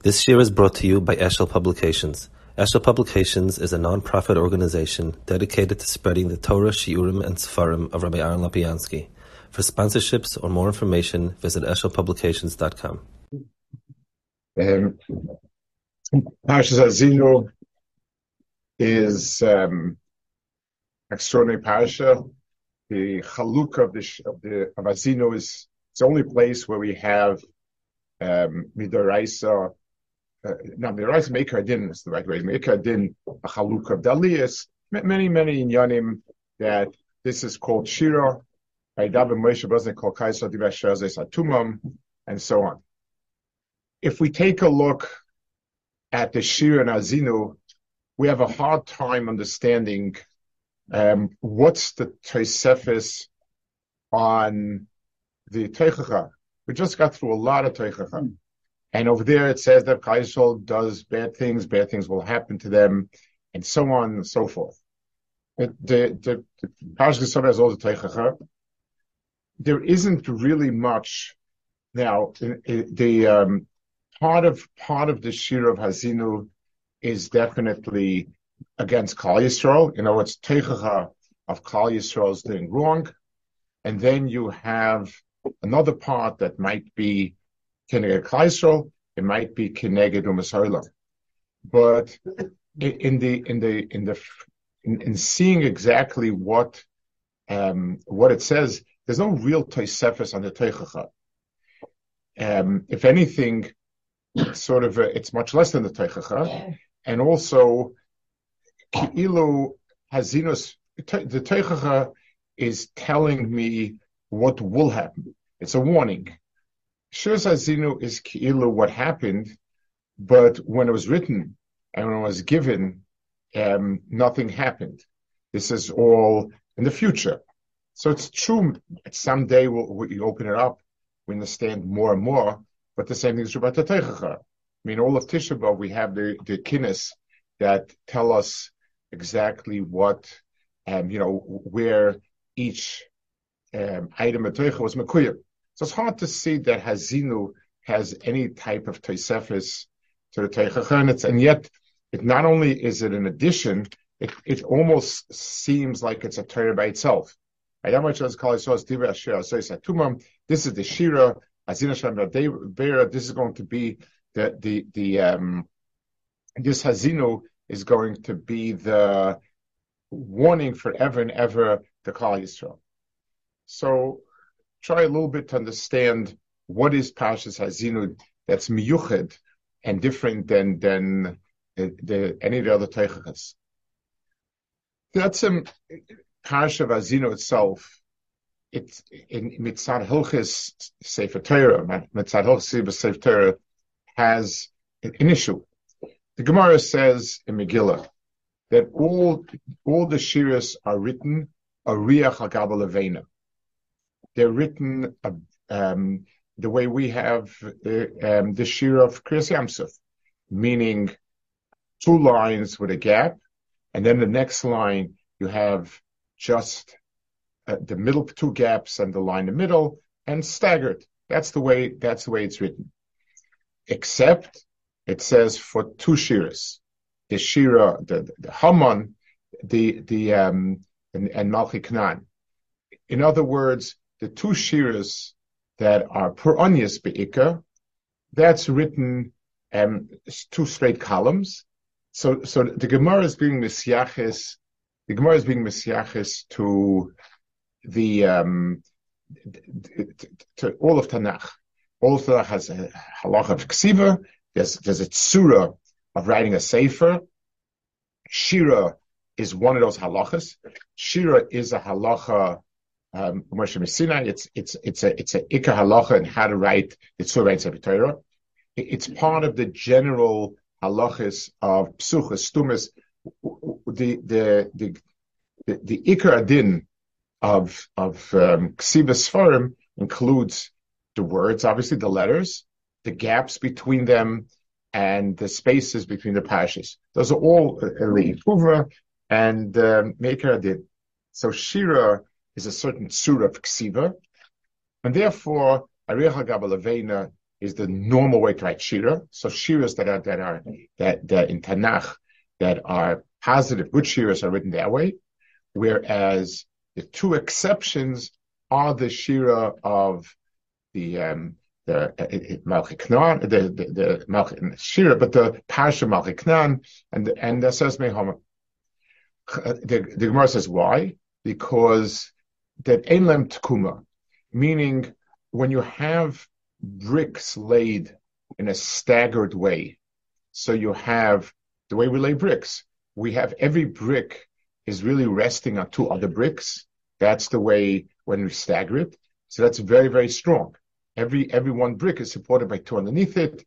This year is brought to you by Eshel Publications. Eshel Publications is a non-profit organization dedicated to spreading the Torah, Shiurim, and Sefarim of Rabbi Aaron Lopiansky. For sponsorships or more information, visit eshelpublications.com. Um, Parshas Azinu is um, extraordinary parsha. The chaluk of the of the of Azinu is it's the only place where we have um, midoraisa now the right maker din is the right way. Maker din a chaluk of daliyas. Many many inyanim that this is called shira. By David Moshe wasn't called kaisa tumam and so on. If we take a look at the shira and azinu, we have a hard time understanding um, what's the Tosefis on the Teichacha. We just got through a lot of Teichacha. And over there it says that Kaisel does bad things, bad things will happen to them, and so on and so forth. The, the, the has all the Teichacha. There isn't really much now. The um, part of part of the Shir of Hazinu is definitely against Klal Yisrael. You know, it's Teichacha of Klal Yisrael's doing wrong, and then you have another part that might be Keneged Klaisel, it might be Keneged Umasolam. But in the, in the, in the, in, in seeing exactly what, um, what it says, there's no real Tosefes on the Teichacha. Um, if anything, sort of, a, it's much less than the Teichacha. And also, Ki'ilu Hazinus, the Teichacha is telling me what will happen. It's a warning. Shir Azinu is Ki'ilu what happened, but when it was written and when it was given, um, nothing happened. This is all in the future. So it's true. Someday we'll, we open it up, we understand more and more. But the same thing is true about the Teichacha. I mean, all of Tisha B'av, we have the the kinnis that tell us exactly what, um, you know, where each um, item of Teicha was mekuyim. So it's hard to see that Hazinu has any type of Tosefis to the Teichacha, and yet it not only is it an addition, it, it almost seems like it's a Torah by itself. This is the Shira, this is going to be the, the, the, um, this Hazinu is going to be the warning forever and ever to Klal Yisrael. So try a little bit to understand what is Pashas Hazinu that's miyuched and different than than the, the, any of the other teichachas. That's a Parsha of itself. It's in Mitzad Hilchis Sefer Torah. Mitzad Hilchis Sefer Torah has an issue. The Gemara says in Megillah that all all the shiras are written a riach hagabal they're written uh, um, the way we have the, um, the shir of Kriyas Yamsuf, meaning two lines with a gap, and then the next line you have just uh, the middle two gaps and the line in the middle and staggered. That's the way. That's the way it's written. Except it says for two shiras, the shira, the, the Haman, the the um, and, and Knan. In other words, the two shiras that are per onius be'ikah, that's written um, two straight columns. So, so the Gemara is being misyaches, the Gemara is being misyaches to the, um, to all of Tanakh. All of Tanakh has a halacha of ksiva. There's, there's a tsura of writing a sefer. Shira is one of those halachas. Shira is a halacha um, Moshe Messina. It's it's it's a it's a ikka halacha and how to write the Tzur Sefer Torah. It's part of the general halachas of psuchas stumas. The the the the, the adin of of um, ksivas includes the words, obviously the letters, the gaps between them, and the spaces between the pashas. Those are all uh, the and um, Maker adin. So Shira is a certain surah of ksiva, and therefore Ariach Hagabalavena is the normal way to write shira. So shiras that are that are that that in Tanakh that are positive, good shiras are written that way, whereas the two exceptions are the shira of the um, the uh, uh, uh, Malchiknan, the the, the Shira, but the Parsha Malchiknan and and the Mehomer. The, the Gemara says why? Because that Einlem Tkuma, meaning when you have bricks laid in a staggered way. So you have the way we lay bricks. We have every brick is really resting on two other bricks. That's the way when we stagger it. So that's very, very strong. Every, every one brick is supported by two underneath it,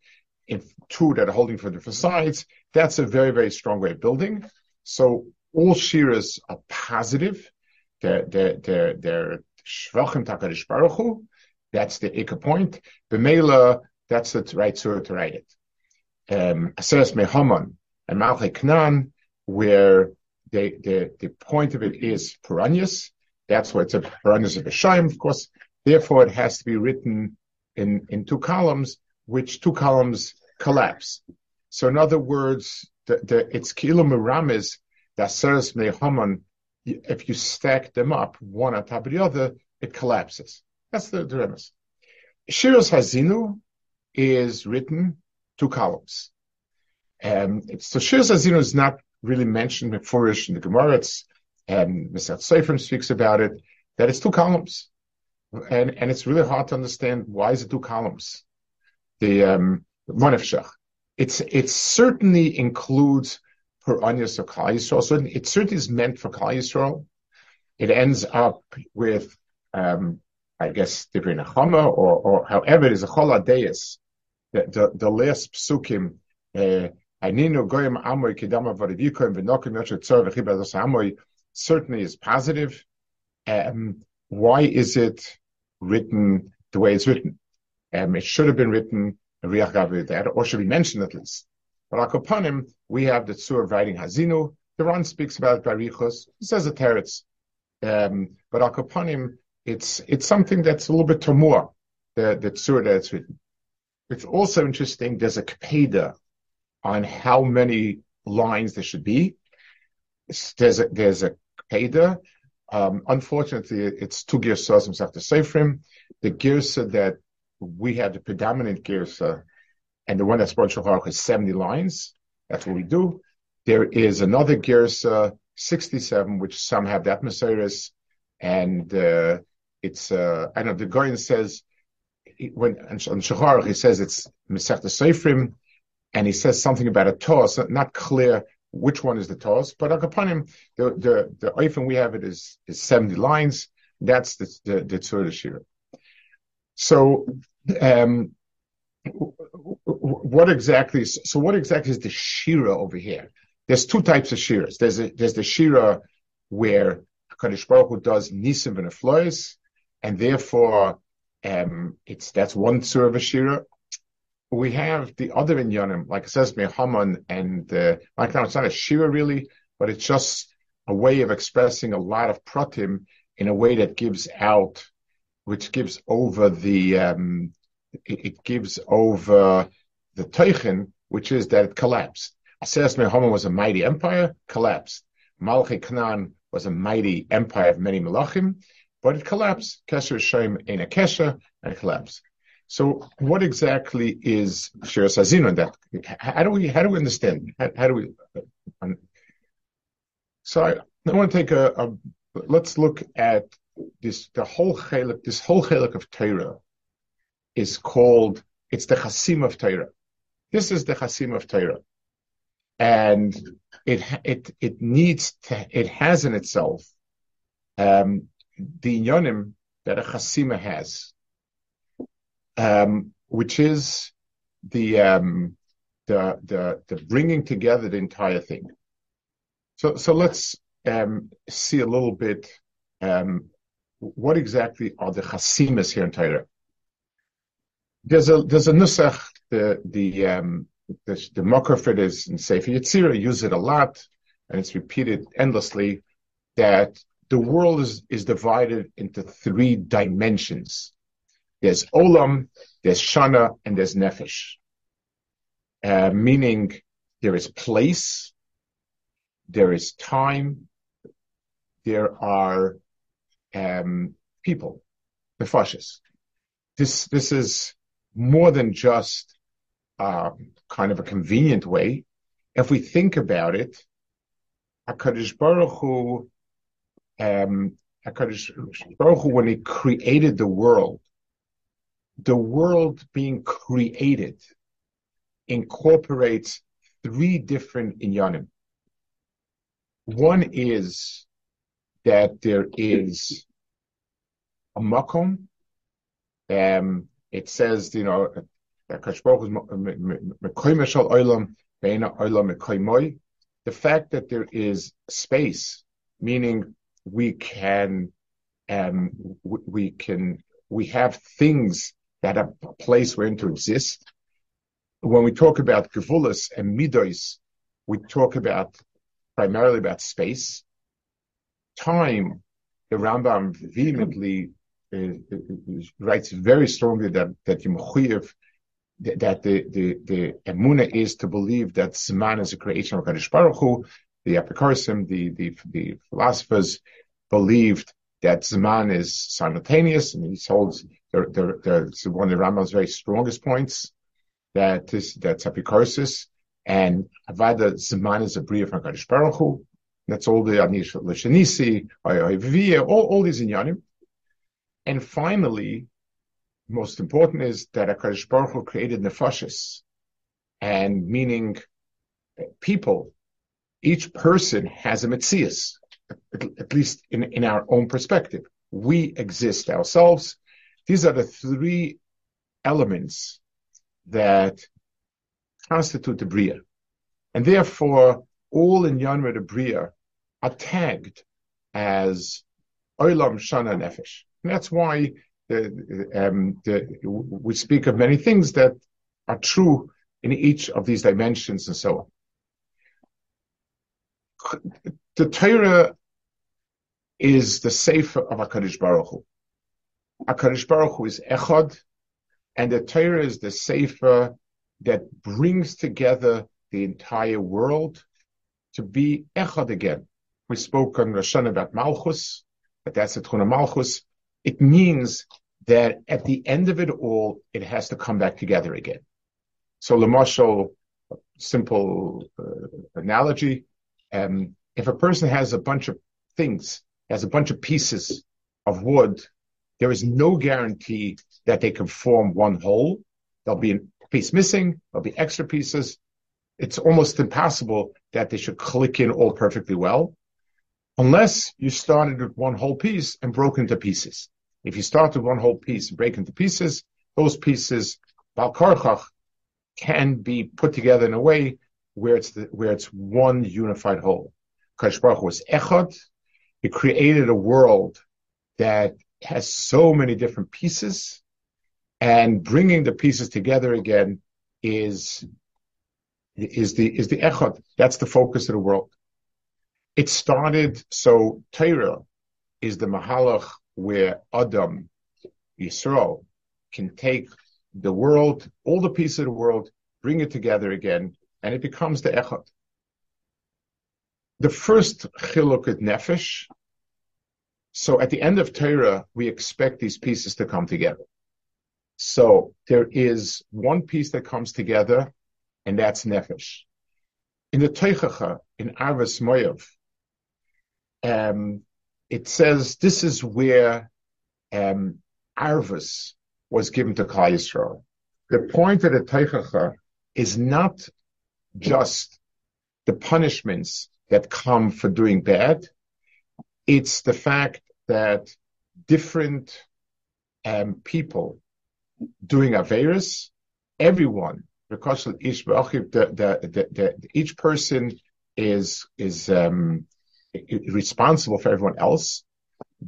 in two that are holding for different sides. That's a very, very strong way of building. So all shiras are positive. They're, they're, they're, they're shvachim takarish baruch that's the Ika point. B'meila, that's the right surah to write it. Um, Aseres Mehaman and Malchei Knan, where the, the, the point of it is Peranius. That's why it's a Peranius of a Shaim, of course. Therefore, it has to be written in, in two columns, which two columns collapse. So in other words, the, the, it's Kilo Miramis, that Aseres Mehaman, if you stack them up one on top of the other, it collapses. That's the, premise. Shiras Hazinu is written two columns. Um, so Shiras Hazinu is not really mentioned in in the Gemara. It's, um, Mr. Seifrim speaks about it, that it's two columns. And, and it's really hard to understand why is it two columns? The, um, Monefshach. It's, it certainly includes per Anyas or Klal Yisrael. So it certainly is meant for Klal Yisrael. It ends up with, um, I guess, Divrei Nechama, or, or however it is a Chol Adeis, the, the, the last psukim, v'chibados amoy, certainly is positive. Um, why is it written the way it's written? Um, it should have been written that, or should be mentioned at least. But him, we have the Tzur writing Hazinu. The Ron speaks about Barichos. He says a teretz. Um, but him, it's it's something that's a little bit tamur, the the tzur that's written. It's also interesting. There's a kapeda on how many lines there should be. There's a there's a kapeda. Um, unfortunately, it's two girsos after Seifrim. The girsa that we have, the predominant girsa, and the one that's brought Shulchan is 70 lines. That's what we do. There is another girsa, 67, which some have that Messiris, and uh, it's uh, I know the Goyen says when on Shachar he says it's Masechta Seifrim, and he says something about a toss. Not clear which one is the toss, but him, the the the Oifen we have it is is seventy lines. That's the the, the Tzur. So, um, what exactly? So, what exactly is the Shira over here? There's two types of Shiras. There's a, there's the Shira where Kadosh Baruch Hu does Nisim and and therefore um, it's that's one sort of shira. We have the other inyanim, like it says Mehaman, and uh, now it's not a shira really, but it's just a way of expressing a lot of pratim in a way that gives out, which gives over the, um, it, it, gives over the teichen, which is that it collapsed. Aseres Mehaman was a mighty empire, collapsed. Malchi Knan was a mighty empire of many malachim, but it collapsed. Kesher Shem in a Kesher, and it collapsed. So what exactly is Shir Sazin on that? How do we, how do we understand? How, how do we, um, so I, I, want to take a, a, let's look at this, the whole chelik, this whole chelik of Torah is called, it's the Chasim of Torah. This is the Chasim of Torah. And it, it, it needs to, it has in itself, um, the inyonim that a chasima has, um, which is the, um, the, the, the bringing together the entire thing. So, so let's, um, see a little bit, um, what exactly are the chasimas here in Torah? There's a, there's a nusach, the, the, um, the, the Mokar for this in Sefer Yetzirah use it a lot, and it's repeated endlessly, that the world is, is divided into three dimensions. There's Olam, there's Shana, and there's Nefesh. Uh, meaning there is place, there is time, there are um, people, the fascists. This this is more than just uh, kind of a convenient way. If we think about it, Hakadosh Baruch Hu, um, Hakadosh Baruch Hu, when He created the world, the world being created incorporates three different inyanim. One is that there is a makom. Um, it says, you know, the fact that there is space, meaning we can, um, we can, we have things that have a place wherein to exist. When we talk about gevulas and midos, we talk about primarily about space. Time, the Rambam vehemently writes very strongly that that you that the the the emuna is to believe that Zman is a creation of Kadosh Baruch Hu. The Epicorsim, the the the philosophers believed that Zman is simultaneous, and he holds the, the, the, one of the Rambam's very strongest points that this that's Epicorsis and Avada Zman is a bria from Kadosh Baruch Hu. That's all the Anish Lishanisi, all all these inyanim. And finally, most important is that HaKadosh Baruch Hu created nefashis, and meaning people. Each person has a mitzias, at, at least in, in our own perspective. We exist ourselves. These are the three elements that constitute the Bria. And therefore, all in Yanra the Bria are tagged as Olam Shana Nefesh. And that's why the, um, the, we speak of many things that are true in each of these dimensions and so on. The Torah is the Sefer of HaKadosh Baruch Hu. HaKadosh Baruch Hu is Echad, and the Torah is the Sefer that brings together the entire world to be Echad again. We spoke on Rosh about Malchus, but that's the Tchuna Malchus. It means that at the end of it all, it has to come back together again. So, Lamashal, simple uh, analogy, um, if a person has a bunch of things, has a bunch of pieces of wood, there is no guarantee that they can form one whole. There'll be a piece missing, there'll be extra pieces. It's almost impossible that they should click in all perfectly well, unless you started with one whole piece and broke into pieces. If you start with one whole piece and break into pieces, those pieces, Balkarchach, can be put together in a way where it's the, where it's one unified whole. Kadosh Baruch was Echad. He created a world that has so many different pieces, and bringing the pieces together again is is the is the Echad. That's the focus of the world. It started so Torah is the Mahalach where Adam, Yisrael, can take the world, all the pieces of the world, bring it together again, and it becomes the Echad. The first chiluk at Nefesh. So at the end of Torah, we expect these pieces to come together. So there is one piece that comes together, and that's Nefesh. In the Teichacha, in Arvas Moyav, um, it says this is where um, Arvus was given to Klal Yisrael. The point of the Teichacha is not just the punishments that come for doing bad. It's the fact that different um, people doing Averis, everyone, because each, the, the, the, each person is, is, um, responsible for everyone else,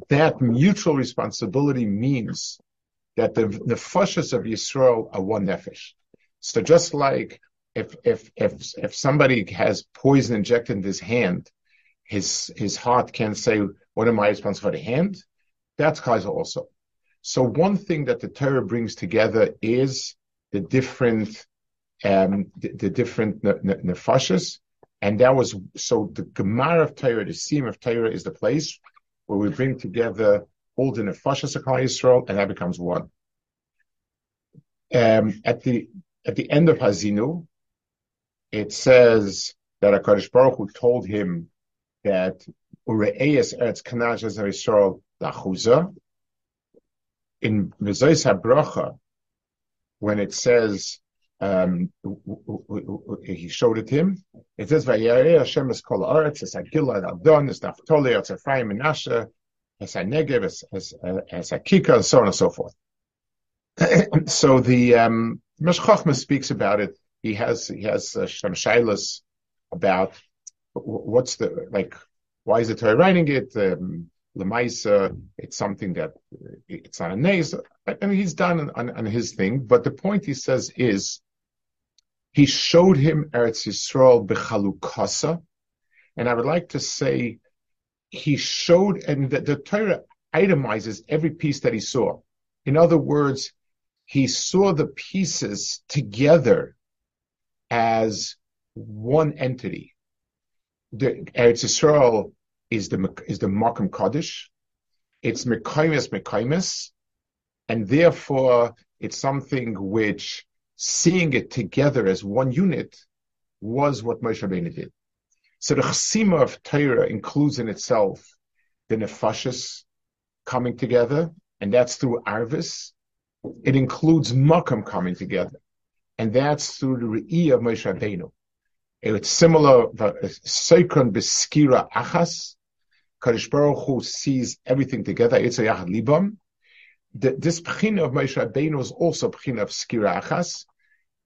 that mutual responsibility means that the nefashas of Yisrael are one nefesh. So just like if if if if somebody has poison injected in his hand, his his heart can say, "What am I responsible for the hand?" That's Kaiser also. So one thing that the Torah brings together is the different, um, the, the different nefashas, and that was so the Gemara of Torah, the seam of Torah, is the place where we bring together all the nefashas of Israel, and that becomes one. Um, at the at the end of Hazinu, it says that a Hakadosh Baruch Hu told him that Ure'eyes Eretz Kanach Israel Lachuza, in Mezais HaBracha, when it says, um, he showed it him, it says, Vayarei Hashem es kol haaretz, es ha-Gilad Adon, es Naftali, es Ephraim Menashe, es ha-Negev, es, es, ha-Kika, and so on and so forth. so the, um, speaks about it. He has, he has, uh, Shailas about what's the, like, why is the Torah writing it? Um, it's something that it's not a naze. I mean, he's done on, on, his thing, but the point he says is he showed him Eretz Yisrael bechalukasa, and I would like to say he showed, and the, the Torah itemizes every piece that he saw. In other words, he saw the pieces together as one entity. The Eretz Yisrael is the is the Makam Kaddish. It's Mekaimis Mekaimis, and therefore it's something which seeing it together as one unit was what Moshe Rabbeinu did. So the Chasima of Torah includes in itself the Nefashis coming together, and that's through Arvis. It includes Makam coming together, and that's through the Re'iyah of Moshe Rabbeinu. It's similar, uh, Seikron Beskira Achas, Kadosh Baruch Hu sees everything together. It's a Libam. This Pchina of Moshe Rabbeinu was also Pchina of skirachas.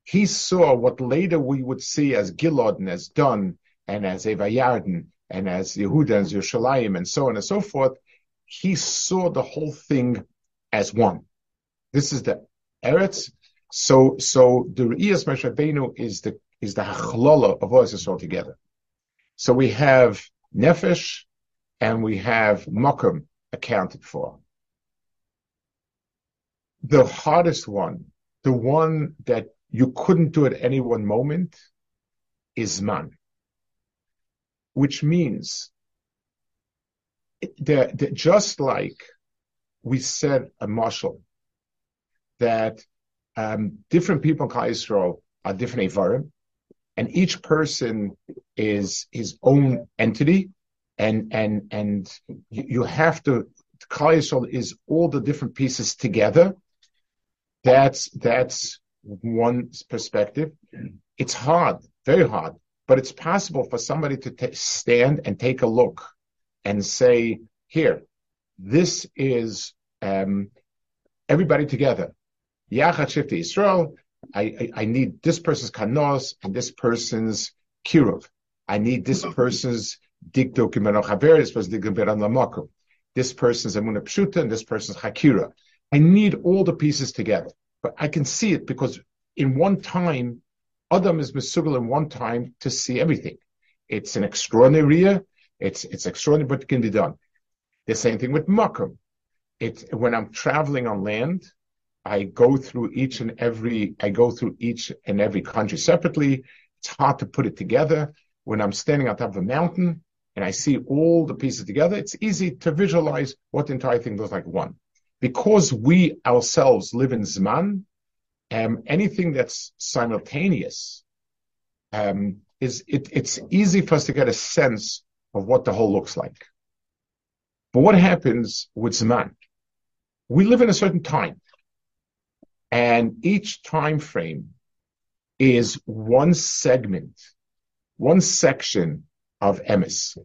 He saw what later we would see as Gilad and as Don and as Evayarden and as Yehuda and Yerushalayim and so on and so forth. He saw the whole thing as one. This is the Eretz. So, so the Re'iyas Moshe Rabbeinu is the, is the Hachlala of all this all together. So we have Nefesh, and we have Mokum accounted for. The hardest one, the one that you couldn't do at any one moment, is Man. Which means that, just like we said a marshal, that um, different people in Klal Yisrael are different Avarim, and each person is his own entity, and and and you have to Klal is all the different pieces together. That's that's one perspective. It's hard, very hard, but it's possible for somebody to t- stand and take a look and say, "Here, this is um, everybody together." Yachat Shifti Israel. I, I, I need this person's kanos and this person's kiruv. I need this person's Dikto kimeno chaver, this person dikto beran lamakum. This person's amuna pshuta and this person's hakira. I need all the pieces together, but I can see it because in one time, Adam is misugal in one time to see everything. It's an extraordinary, it's it's extraordinary, but it can be done. The same thing with makom. It when I'm traveling on land, I go through each and every I go through each and every country separately. It's hard to put it together. When I'm standing on top of a mountain, and I see all the pieces together, it's easy to visualize what the entire thing looks like one. Because we ourselves live in Zman, um, anything that's simultaneous, um, is it, it's easy for us to get a sense of what the whole looks like. But what happens with Zman? We live in a certain time, and each time frame is one segment, one section of emes.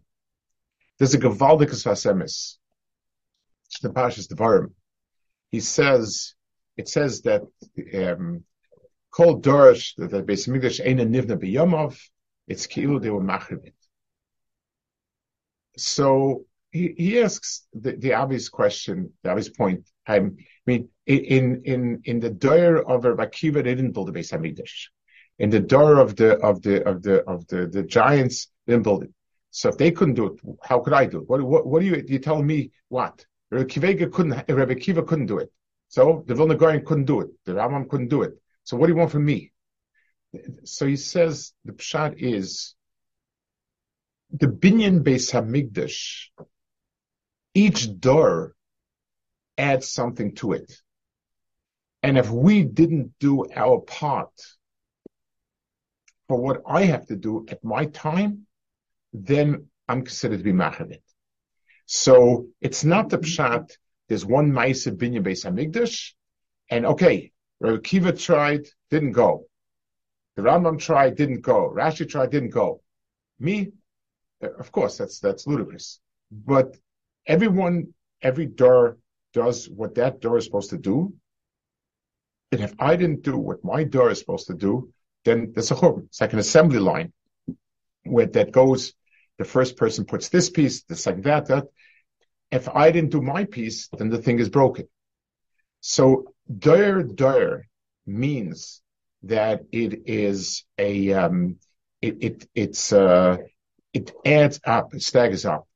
There's a Gavaldikus Vasemis, the Pashas Devarim. He says, it says that, um, Kol Dorish, that the Beis Mikdash Eina Nivna B'Yomov, it's Kilu they were Machribit. So, he, he asks the, the obvious question, the obvious point. I mean, in, in, in the door of Rabbi Akiva, they didn't build the Beis Hamikdash. In the door of the, of the, of the, of the, the giants, they didn't build it. So if they couldn't do it, how could I do it? What, what, what do you, you tell me what? Rebbe Kiva couldn't, Rebbe Kiva couldn't do it. So the Vilna Gaon couldn't do it. The Rambam couldn't do it. So what do you want from me? So he says the pshat is the binyan beis hamikdash. Each door adds something to it, and if we didn't do our part for what I have to do at my time, then I'm considered to be machanit. So it's not the pshat. There's one ma'ase binyan beis hamikdash, and okay, Rabbi Kiva tried, didn't go. The Rambam tried, didn't go. Rashi tried, didn't go. Me, uh, of course, that's that's ludicrous. But everyone, every door does what that door is supposed to do. And if I didn't do what my door is supposed to do, then there's a churban. It's like an assembly line where that goes. The first person puts this piece, the second that, that. If I didn't do my piece, then the thing is broken. So dir dir means that it is a um, it, it it's uh, it adds up, it staggers up.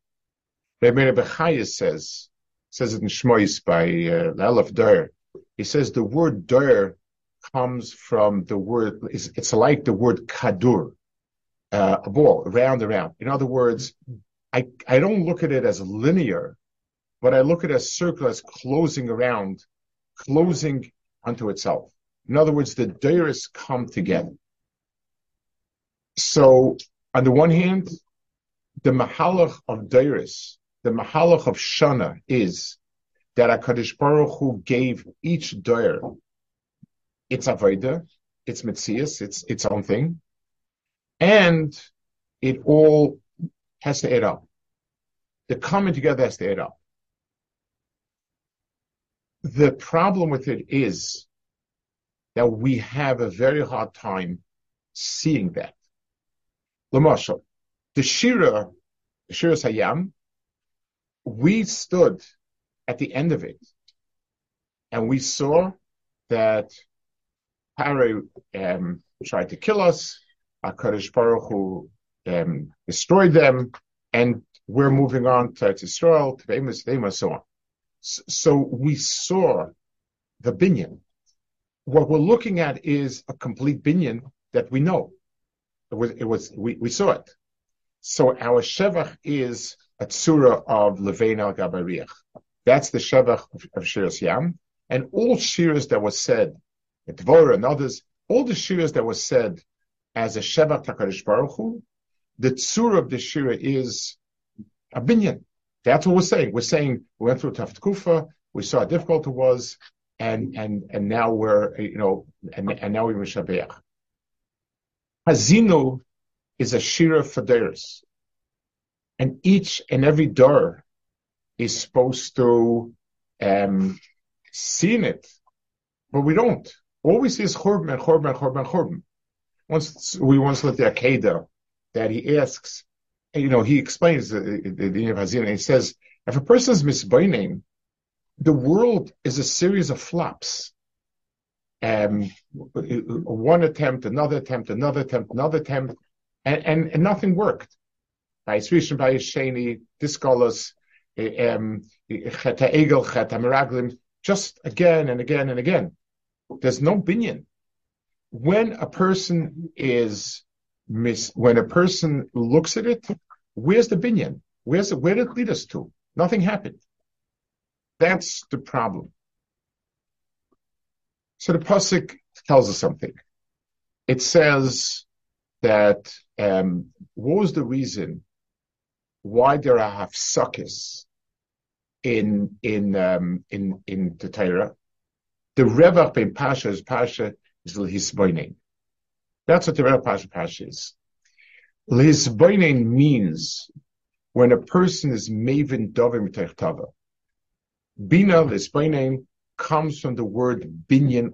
Rabbi Bechaya says says it in Shmois by uh, Elef Dir. He says the word Dir comes from the word it's, it's like the word kadur, uh, a ball, round around. In other words, I I don't look at it as linear, but I look at it as circular, as closing around, closing unto itself. In other words, the dairis come together. So, on the one hand, the mahalach of dairis, the mahalach of shana is that HaKadosh Baruch Hu gave each dair its avodah, its mitzias, its, its own thing, and it all has to add up. The coming together has to add up. The problem with it is that we have a very hard time seeing that. Lamashal, the Shira, the Shira Hayam, we stood at the end of it and we saw that Paro um, tried to kill us, HaKadosh Baruch Hu um, destroyed them, and we're moving on to Israel, to Amos, and so on. So we saw the binyan, what we're looking at is a complete binyan that we know. It was, it was, we, we saw it. So our shevach is a tzura of Levain al Gabariach. That's the shevach of, of Shiras Yam. And all shiras that was said, Dvorah and others, all the shiras that was said as a shevach takarish Baruch Hu, the tzura of the shira is a binyan. That's what we're saying. We're saying we went through Kufa, we saw how difficult it was, and and and now we're you know and, and now we're Mishabeach. Hazinu is a shira faderis, and each and every door is supposed to um, see it, but we don't. All we see is churban, churban, churban, churban. Once we once looked at Akeda, that he asks, you know, he explains the, the, the of Hazina, he says, if a person is misbinding, the world is a series of flops. Um, one attempt, another attempt, another attempt, another attempt, and, and, and nothing worked. By Shani, Discolas, um, Cheta Egel, Cheta Meraglim, just again and again and again. There's no binyan. When a person is mis, when a person looks at it, where's the binyan? Where's where did it lead us to? Nothing happened. That's the problem. So the pasuk tells us something. It says that um, what was the reason why there are hafsakis in in um, in in the Torah? The revach ben pasha is pasha is l'hisboinin. That's what the revach pasha pasha is. L'hisboinin means when a person is maven dovim techtava. Bina, name, comes from the word binyan.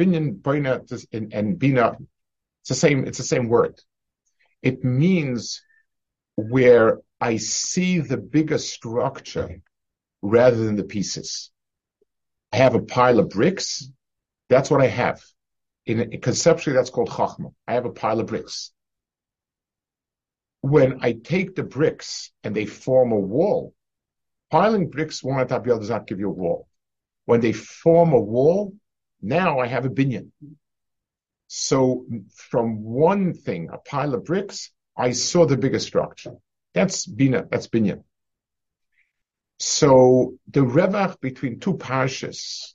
Binyan, bina, and, and bina, it's the same, it's the same word. It means where I see the bigger structure rather than the pieces. I have a pile of bricks. That's what I have. In, conceptually, that's called chachma. I have a pile of bricks. When I take the bricks and they form a wall, Piling bricks one on top of the other does not give you a wall. when they form a wall, now I have a binyan. So from one thing, a pile of bricks, I saw the bigger structure. That's bina, that's binyan. So the revach between two parshas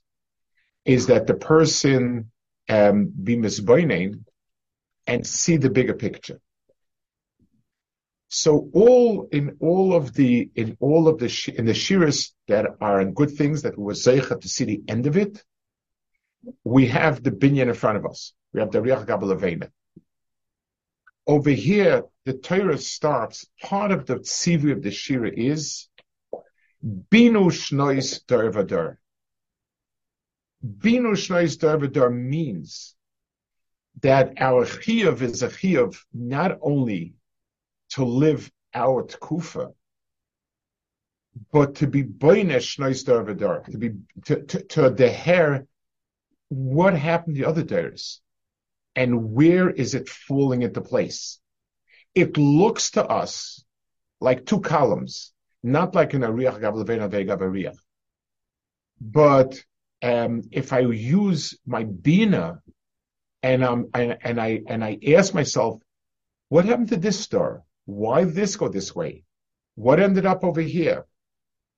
is that the person um, be misboinen and see the bigger picture. So all in all of the in all of the in the shiras that are in good things that we were to see the end of it, we have the binyan in front of us. We have the riach gabalavena. Over here, the Torah starts. Part of the tzivi of the shira is binu shnois dervadar. Binu shnois dervadar means that our chiyuv is a chiyuv not only to live our tkufa, but to be boinesh nois to be to to, to the hair. What happened the other days, and where is it falling into place? It looks to us like two columns, not like an ariach gavlevena vegavariach. But um, if I use my bina and and, and I and I ask myself, what happened to this star? Why this go this way? What ended up over here?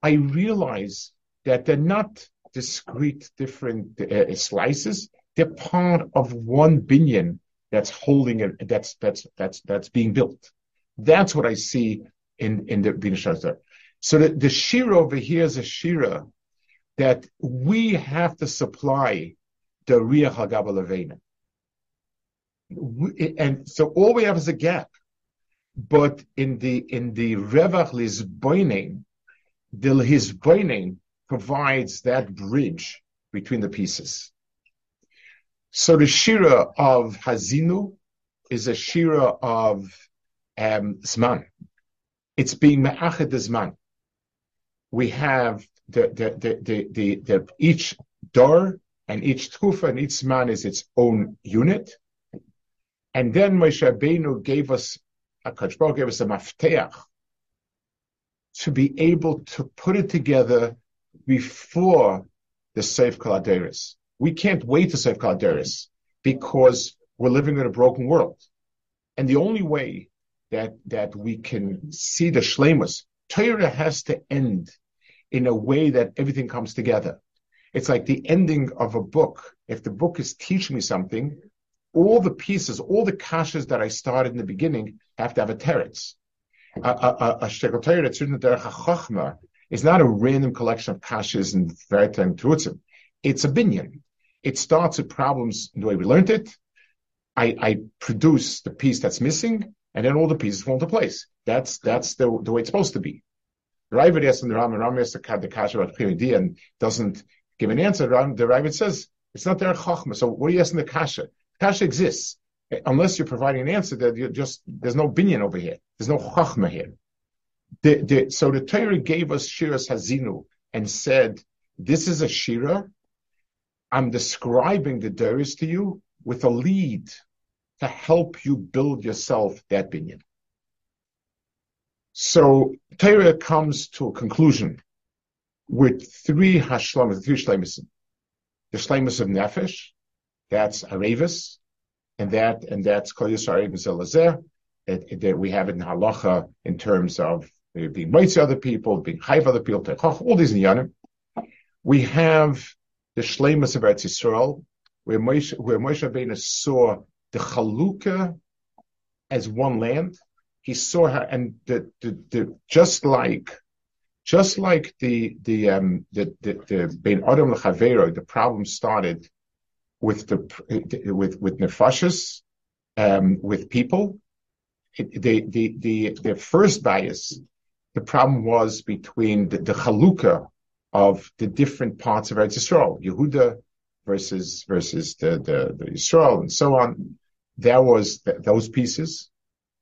I realize that they're not discrete different uh, slices. They're part of one binyan that's holding it, that's, that's, that's, that's being built. That's what I see in, in the Binashazar. So the, the Shira over here is a Shira that we have to supply the Riyah Hagabalavena. And so all we have is a gap. But in the in the Revach Lizboining, the Lizboining provides that bridge between the pieces. So the Shira of Hazinu is a Shira of um, Zman. It's being Me'ached Zman. We have the, the, the, the, the, each door and each Tkufa and each man is its own unit. And then Moshe Rabbeinu gave us HaKadosh Baruch gave us a mafteach to be able to put it together before the Seif Kaladeris. We can't wait to Seif Kaladeris because we're living in a broken world. And the only way that, that we can see the Shlemus, Torah has to end in a way that everything comes together. It's like the ending of a book. If the book is teaching me something, all the pieces, all the kashas that I started in the beginning have to have a teretz. A, a, a shekel written derech is not a random collection of kashas and verta and trutzim. It's a binyan. It starts with problems the way we learned it. I, I produce the piece that's missing, and then all the pieces fall into place. That's that's the, the way it's supposed to be. Ravid asks in the Ram, and Ram asks the, kasha about Chiyudi and doesn't give an answer. The Ravid says it's not there chachma. So what are you asking the kasha? Kasha exists. Unless you're providing an answer that you just, there's no binyan over here. There's no chachma here. The, the, so the Torah gave us Shiras Hazinu and said, this is a Shira. I'm describing the Doris to you with a lead to help you build yourself that binyan. So Torah comes to a conclusion with three hashlamas, three shlemis. The shlemis of nefesh, that's Arevis, and that and that's Kol Yisrael Zelazer. That we have it in halacha in terms of uh, being mighty other people, being high other people, all these in Yanim. We have the Shlemus of Eretz Yisrael, where Moshe, where Moshe Rabbeinu saw the Chaluka as one land. He saw her, and the, the, the just like just like the the um the the, the Ben Adam the problem started with the with with nefashis, um, with people. The the the the first bias, the problem was between the, the chaluka of the different parts of Eretz Yisrael, Yehuda versus versus the the, the Yisrael and so on. There was th- those pieces,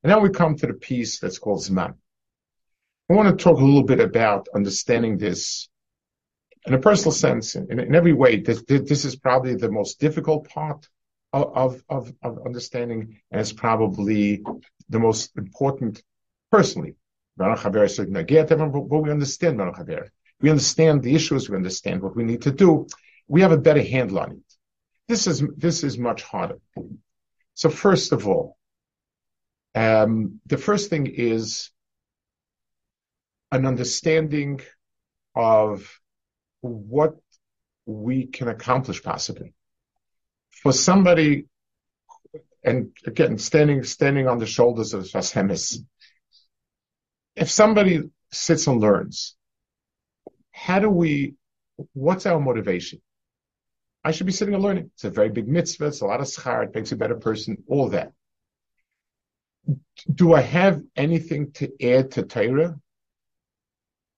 and now we come to the piece that's called Zman. I want to talk a little bit about understanding this in a personal sense, in, in every way, this, this is probably the most difficult part of, of, of understanding, and it's probably the most important personally. But we understand we understand the issues, we understand what we need to do, we have a better handle on it. This is this is much harder. So first of all, um, the first thing is an understanding of what we can accomplish possibly. For somebody, and again, standing standing on the shoulders of Vashemis, if somebody sits and learns, how do we, what's our motivation? I should be sitting and learning. It's a very big mitzvah. It's a lot of schar. It makes you a better person. All that. Do I have anything to add to Torah?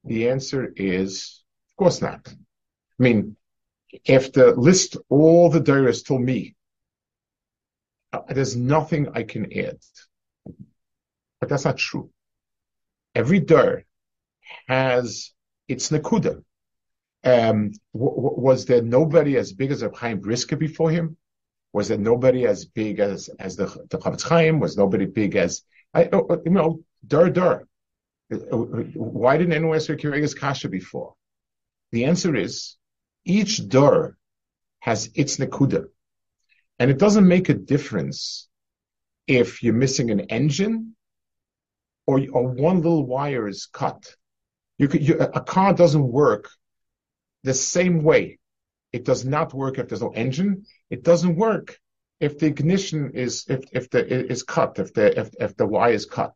The answer is, of course not. I mean, after list all the Torahs told me, uh, there's nothing I can add. But that's not true. Every Dor has its Nakuda. Um, w- w- was there nobody as big as Reb Chaim Brisker before him? Was there nobody as big as as the the Chofetz Chaim? Was nobody big as I oh, oh, you know Dur Dur? Why didn't anyone ask Kirega's Kasha before? The answer is each Dur has its Nakuda, and it doesn't make a difference if you're missing an engine or, or one little wire is cut. You could, you, a car doesn't work the same way. It does not work if there's no engine. It doesn't work if the ignition is if if the is cut if the if, if the wire is cut.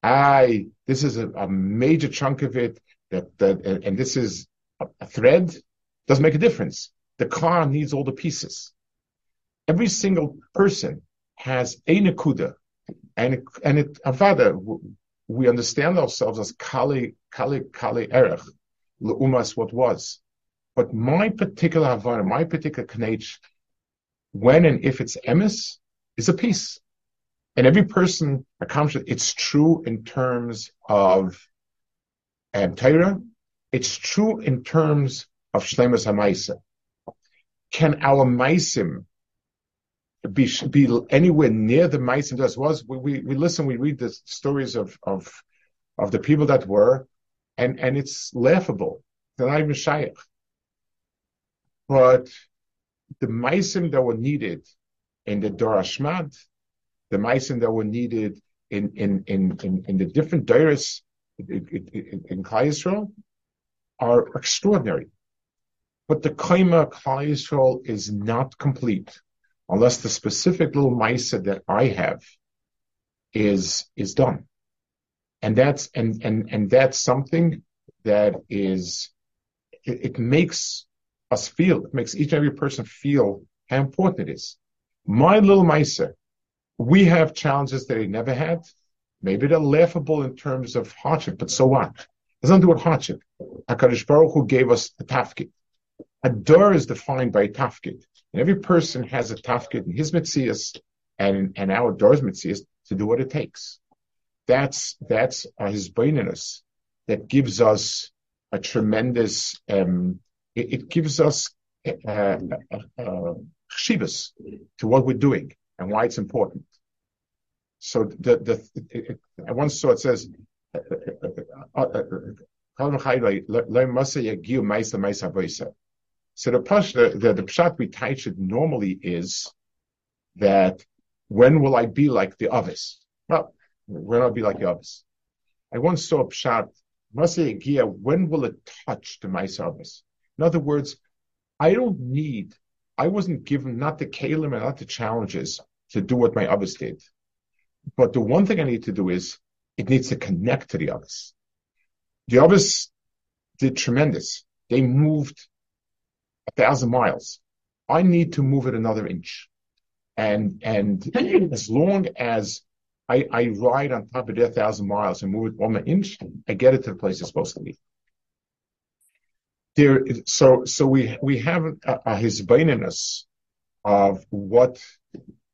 I this is a, a major chunk of it that that and this is a, a thread doesn't make a difference. The car needs all the pieces. Every single person has a nakuda, and and it avada. We understand ourselves as kali kali kali erech leumas what was. But my particular Havana, my particular Knech, when and if it's emes, is a piece. And every person accomplishes it's true in terms of um, Torah, it's true in terms of Shlemas HaMaisa. Can our Maisim be, be anywhere near the Maisim that was? We, we, we listen, we read the stories of, of, of the people that were, and, and it's laughable. They're not even shaykh. But the meisim that were needed in the Dorashmat, the meisim that were needed in in in in, in the different in, in, in Yisrael are extraordinary. But the Kaima Klal Yisrael is not complete unless the specific little Maisa that I have is is done. And that's and and and that's something that is it, it makes us feel, it makes each and every person feel how important it is. My little Meiser, we have challenges that they never had. Maybe they're laughable in terms of hardship, but so what? It to do with hardship. HaKadosh Baruch Hu gave us a tafkid. A door is defined by a tafkid. And every person has a tafkid in his mitzias and, and our door's mitzias to do what it takes. That's, that's uh, his baininess that gives us a tremendous, um, it, gives us uh, uh, uh, to what we're doing and why it's important. So the the I once saw it says. So the pashta, the, the pshat we it normally is that when will I be like the others? Well, when will I be like the others? I once saw a pshat, when will it touch the Maisa in other words, I don't need, I wasn't given not the kalim and not the challenges to do what my others did. But the one thing I need to do is it needs to connect to the others. The others did tremendous. They moved a thousand miles. I need to move it another inch. And, and as long as I, I ride on top of their thousand miles and move it one inch, I get it to the place it's supposed to be so, so we, we have a, a hisbaininess of what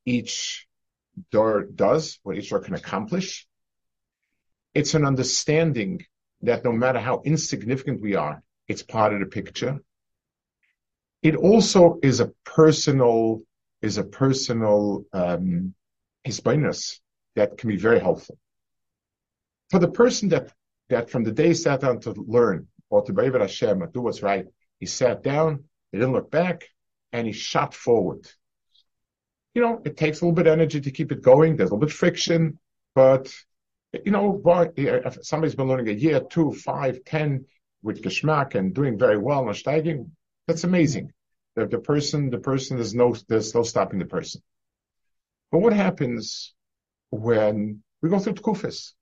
each door does, what each door can accomplish. It's an understanding that no matter how insignificant we are, it's part of the picture. It also is a personal, is a personal, um, hisbaininess that can be very helpful. For the person that, that from the day sat down to learn, or to Ba'avid Hashem, do what's right. He sat down, he didn't look back, and he shot forward. You know, it takes a little bit of energy to keep it going. There's a little bit of friction, but you know, if somebody's been learning a year, two, five, ten with geschmack and doing very well and steiging, that's amazing. The, the person, the person, there's no, there's no stopping the person. But what happens when we go through tkufis?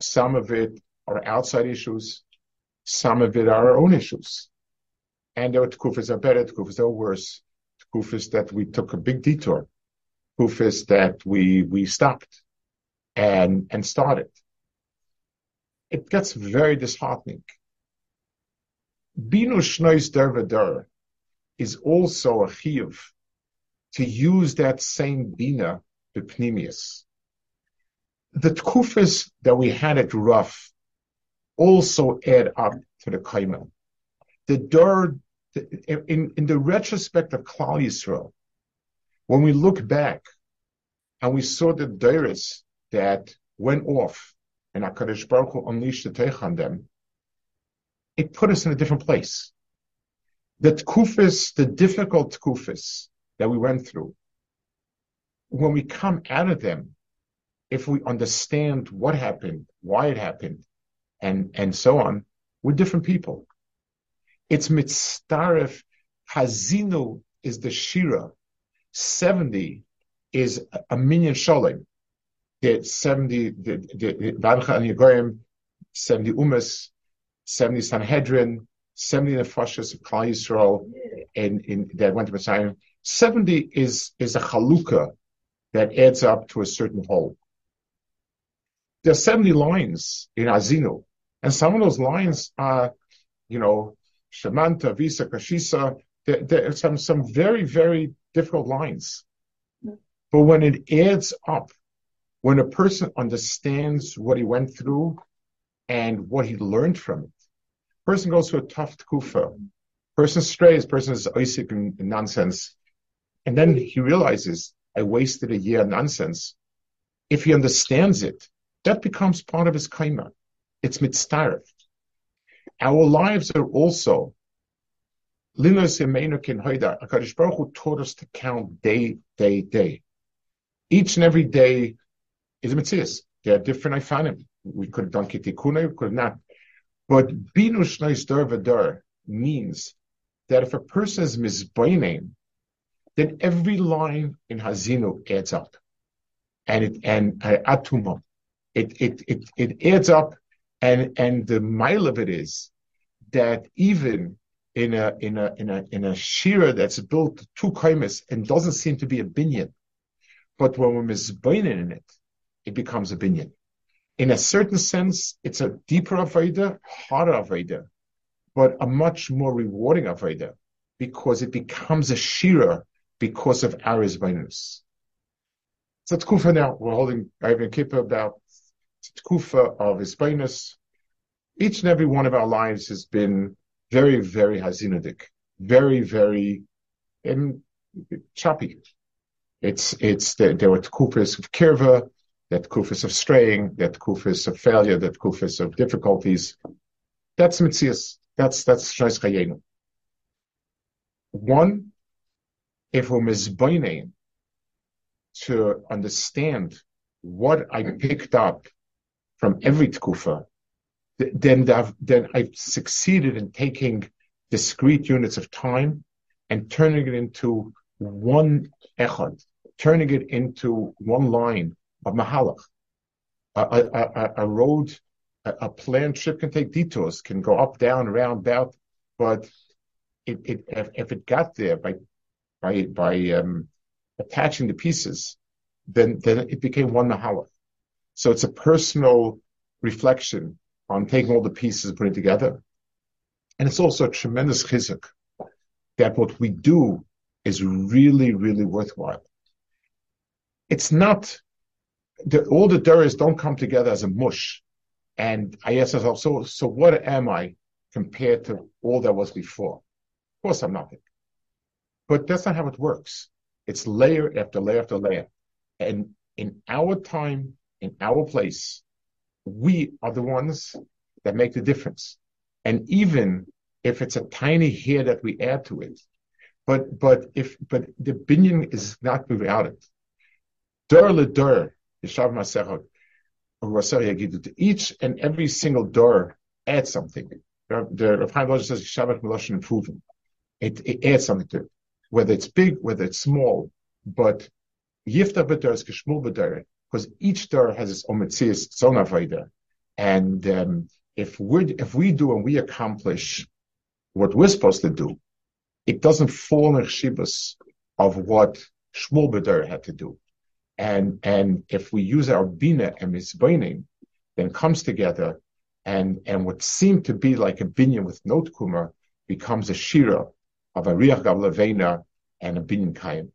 Some of it are outside issues. Some of it are our own issues. And there are tkufis are better, tkufis are worse, tkufis that we took a big detour, tkufis that we, we stopped and, and started. It gets very disheartening. Binu shnois der is also a chiyuv to use that same bina b'pnimius. The tkufis that we had it rough also add up to the kaima. The dir, in, in the retrospect of Klal Yisrael, when we look back and we saw the diris that went off and HaKadosh Baruch Hu unleashed the teich on them, it put us in a different place. The tkufis, the difficult tkufis that we went through, when we come out of them, if we understand what happened, why it happened, and, and so on, we're different people. It's mitzaref. Haazinu is the shira. 70 is a minyan shalom. The 70, the, the, Yegoyim, 70 Umas, 70 Sanhedrin, 70 Nefashas of Klal Yisrael, in, in, that went to Messiah. 70 is, is a chalukah that adds up to a certain whole. There are 70 lines in Haazinu, and some of those lines are, you know, Shamanta, Visa, Kashisa, there, are some, some very, very difficult lines. But when it adds up, when a person understands what he went through and what he learned from it, person goes through a tough kufa, person strays, person is Isaac and nonsense, and then he realizes, I wasted a year nonsense. If he understands it, that becomes part of his kaima. It's mitzdarif. Our lives are also Linos Yemenukin Haida. HaKadosh Baruch Hu taught us to count day, day, day. Each and every day is a mitzvah. There are different ifanim. We could have done kitikuna, we could have not. But binu shnois dar means that if a person is misbaining, then every line in Haazinu adds up. And it, and uh, atuma, it, it, it, it adds up. And, and the mile of it is that even in a, in a, in a, in a shira that's built two kaimis and doesn't seem to be a binyan, but when we're misbaining in it, it becomes a binyan. In a certain sense, it's a deeper Aveda, harder Aveda, but a much more rewarding Aveda because it becomes a shira because of our Isbainus. So that's cool for now, we're holding Ivan Kippur about Tkufa of Isbainus. Each and every one of our lives has been very, very Hazinadik, very, very um, choppy. It's, it's, there, there were Tkufas of Kirva, that kufis of straying, that kufis of failure, that kufis of difficulties. That's mitzias. That's that's shais chayenu. One, if we're to understand what I picked up from every tkufa, then I've, then I've succeeded in taking discrete units of time and turning it into one echad, turning it into one line of mahalach. A, a, a, road, a, a planned trip can take detours, can go up, down, around, about, but it, it, if, if it got there by by by um, attaching the pieces, then then it became one mahalach. So it's a personal reflection on taking all the pieces and putting together, and it's also a tremendous chizuk that what we do is really really worthwhile. It's not the, all the duras don't come together as a mush. And I ask myself, so, so what am I compared to all that was before? Of course I'm nothing. But that's not how it works. It's layer after layer after layer. And in our time, in our place, we are the ones that make the difference. And even if it's a tiny hair that we add to it, but but if but the binyan is not without it. Dur le dur, Yishav Masechot, each and every single door adds something. The Rav Chaim Loja says Shabbat Meloshin improving. It, it adds something to it, whether it's big, whether it's small. But Yiftach B'Dor is Kishmul B'Dor, because each door has its own mitzvahs, its own. And um, if we if we do and we accomplish what we're supposed to do, it doesn't fall in chibus of what Shmuel B'Dor had to do. And, and if we use our bina and mizbaining, then comes together and, and what seemed to be like a binyan with note kumar becomes a shira of a riach gav and a binyan kaim.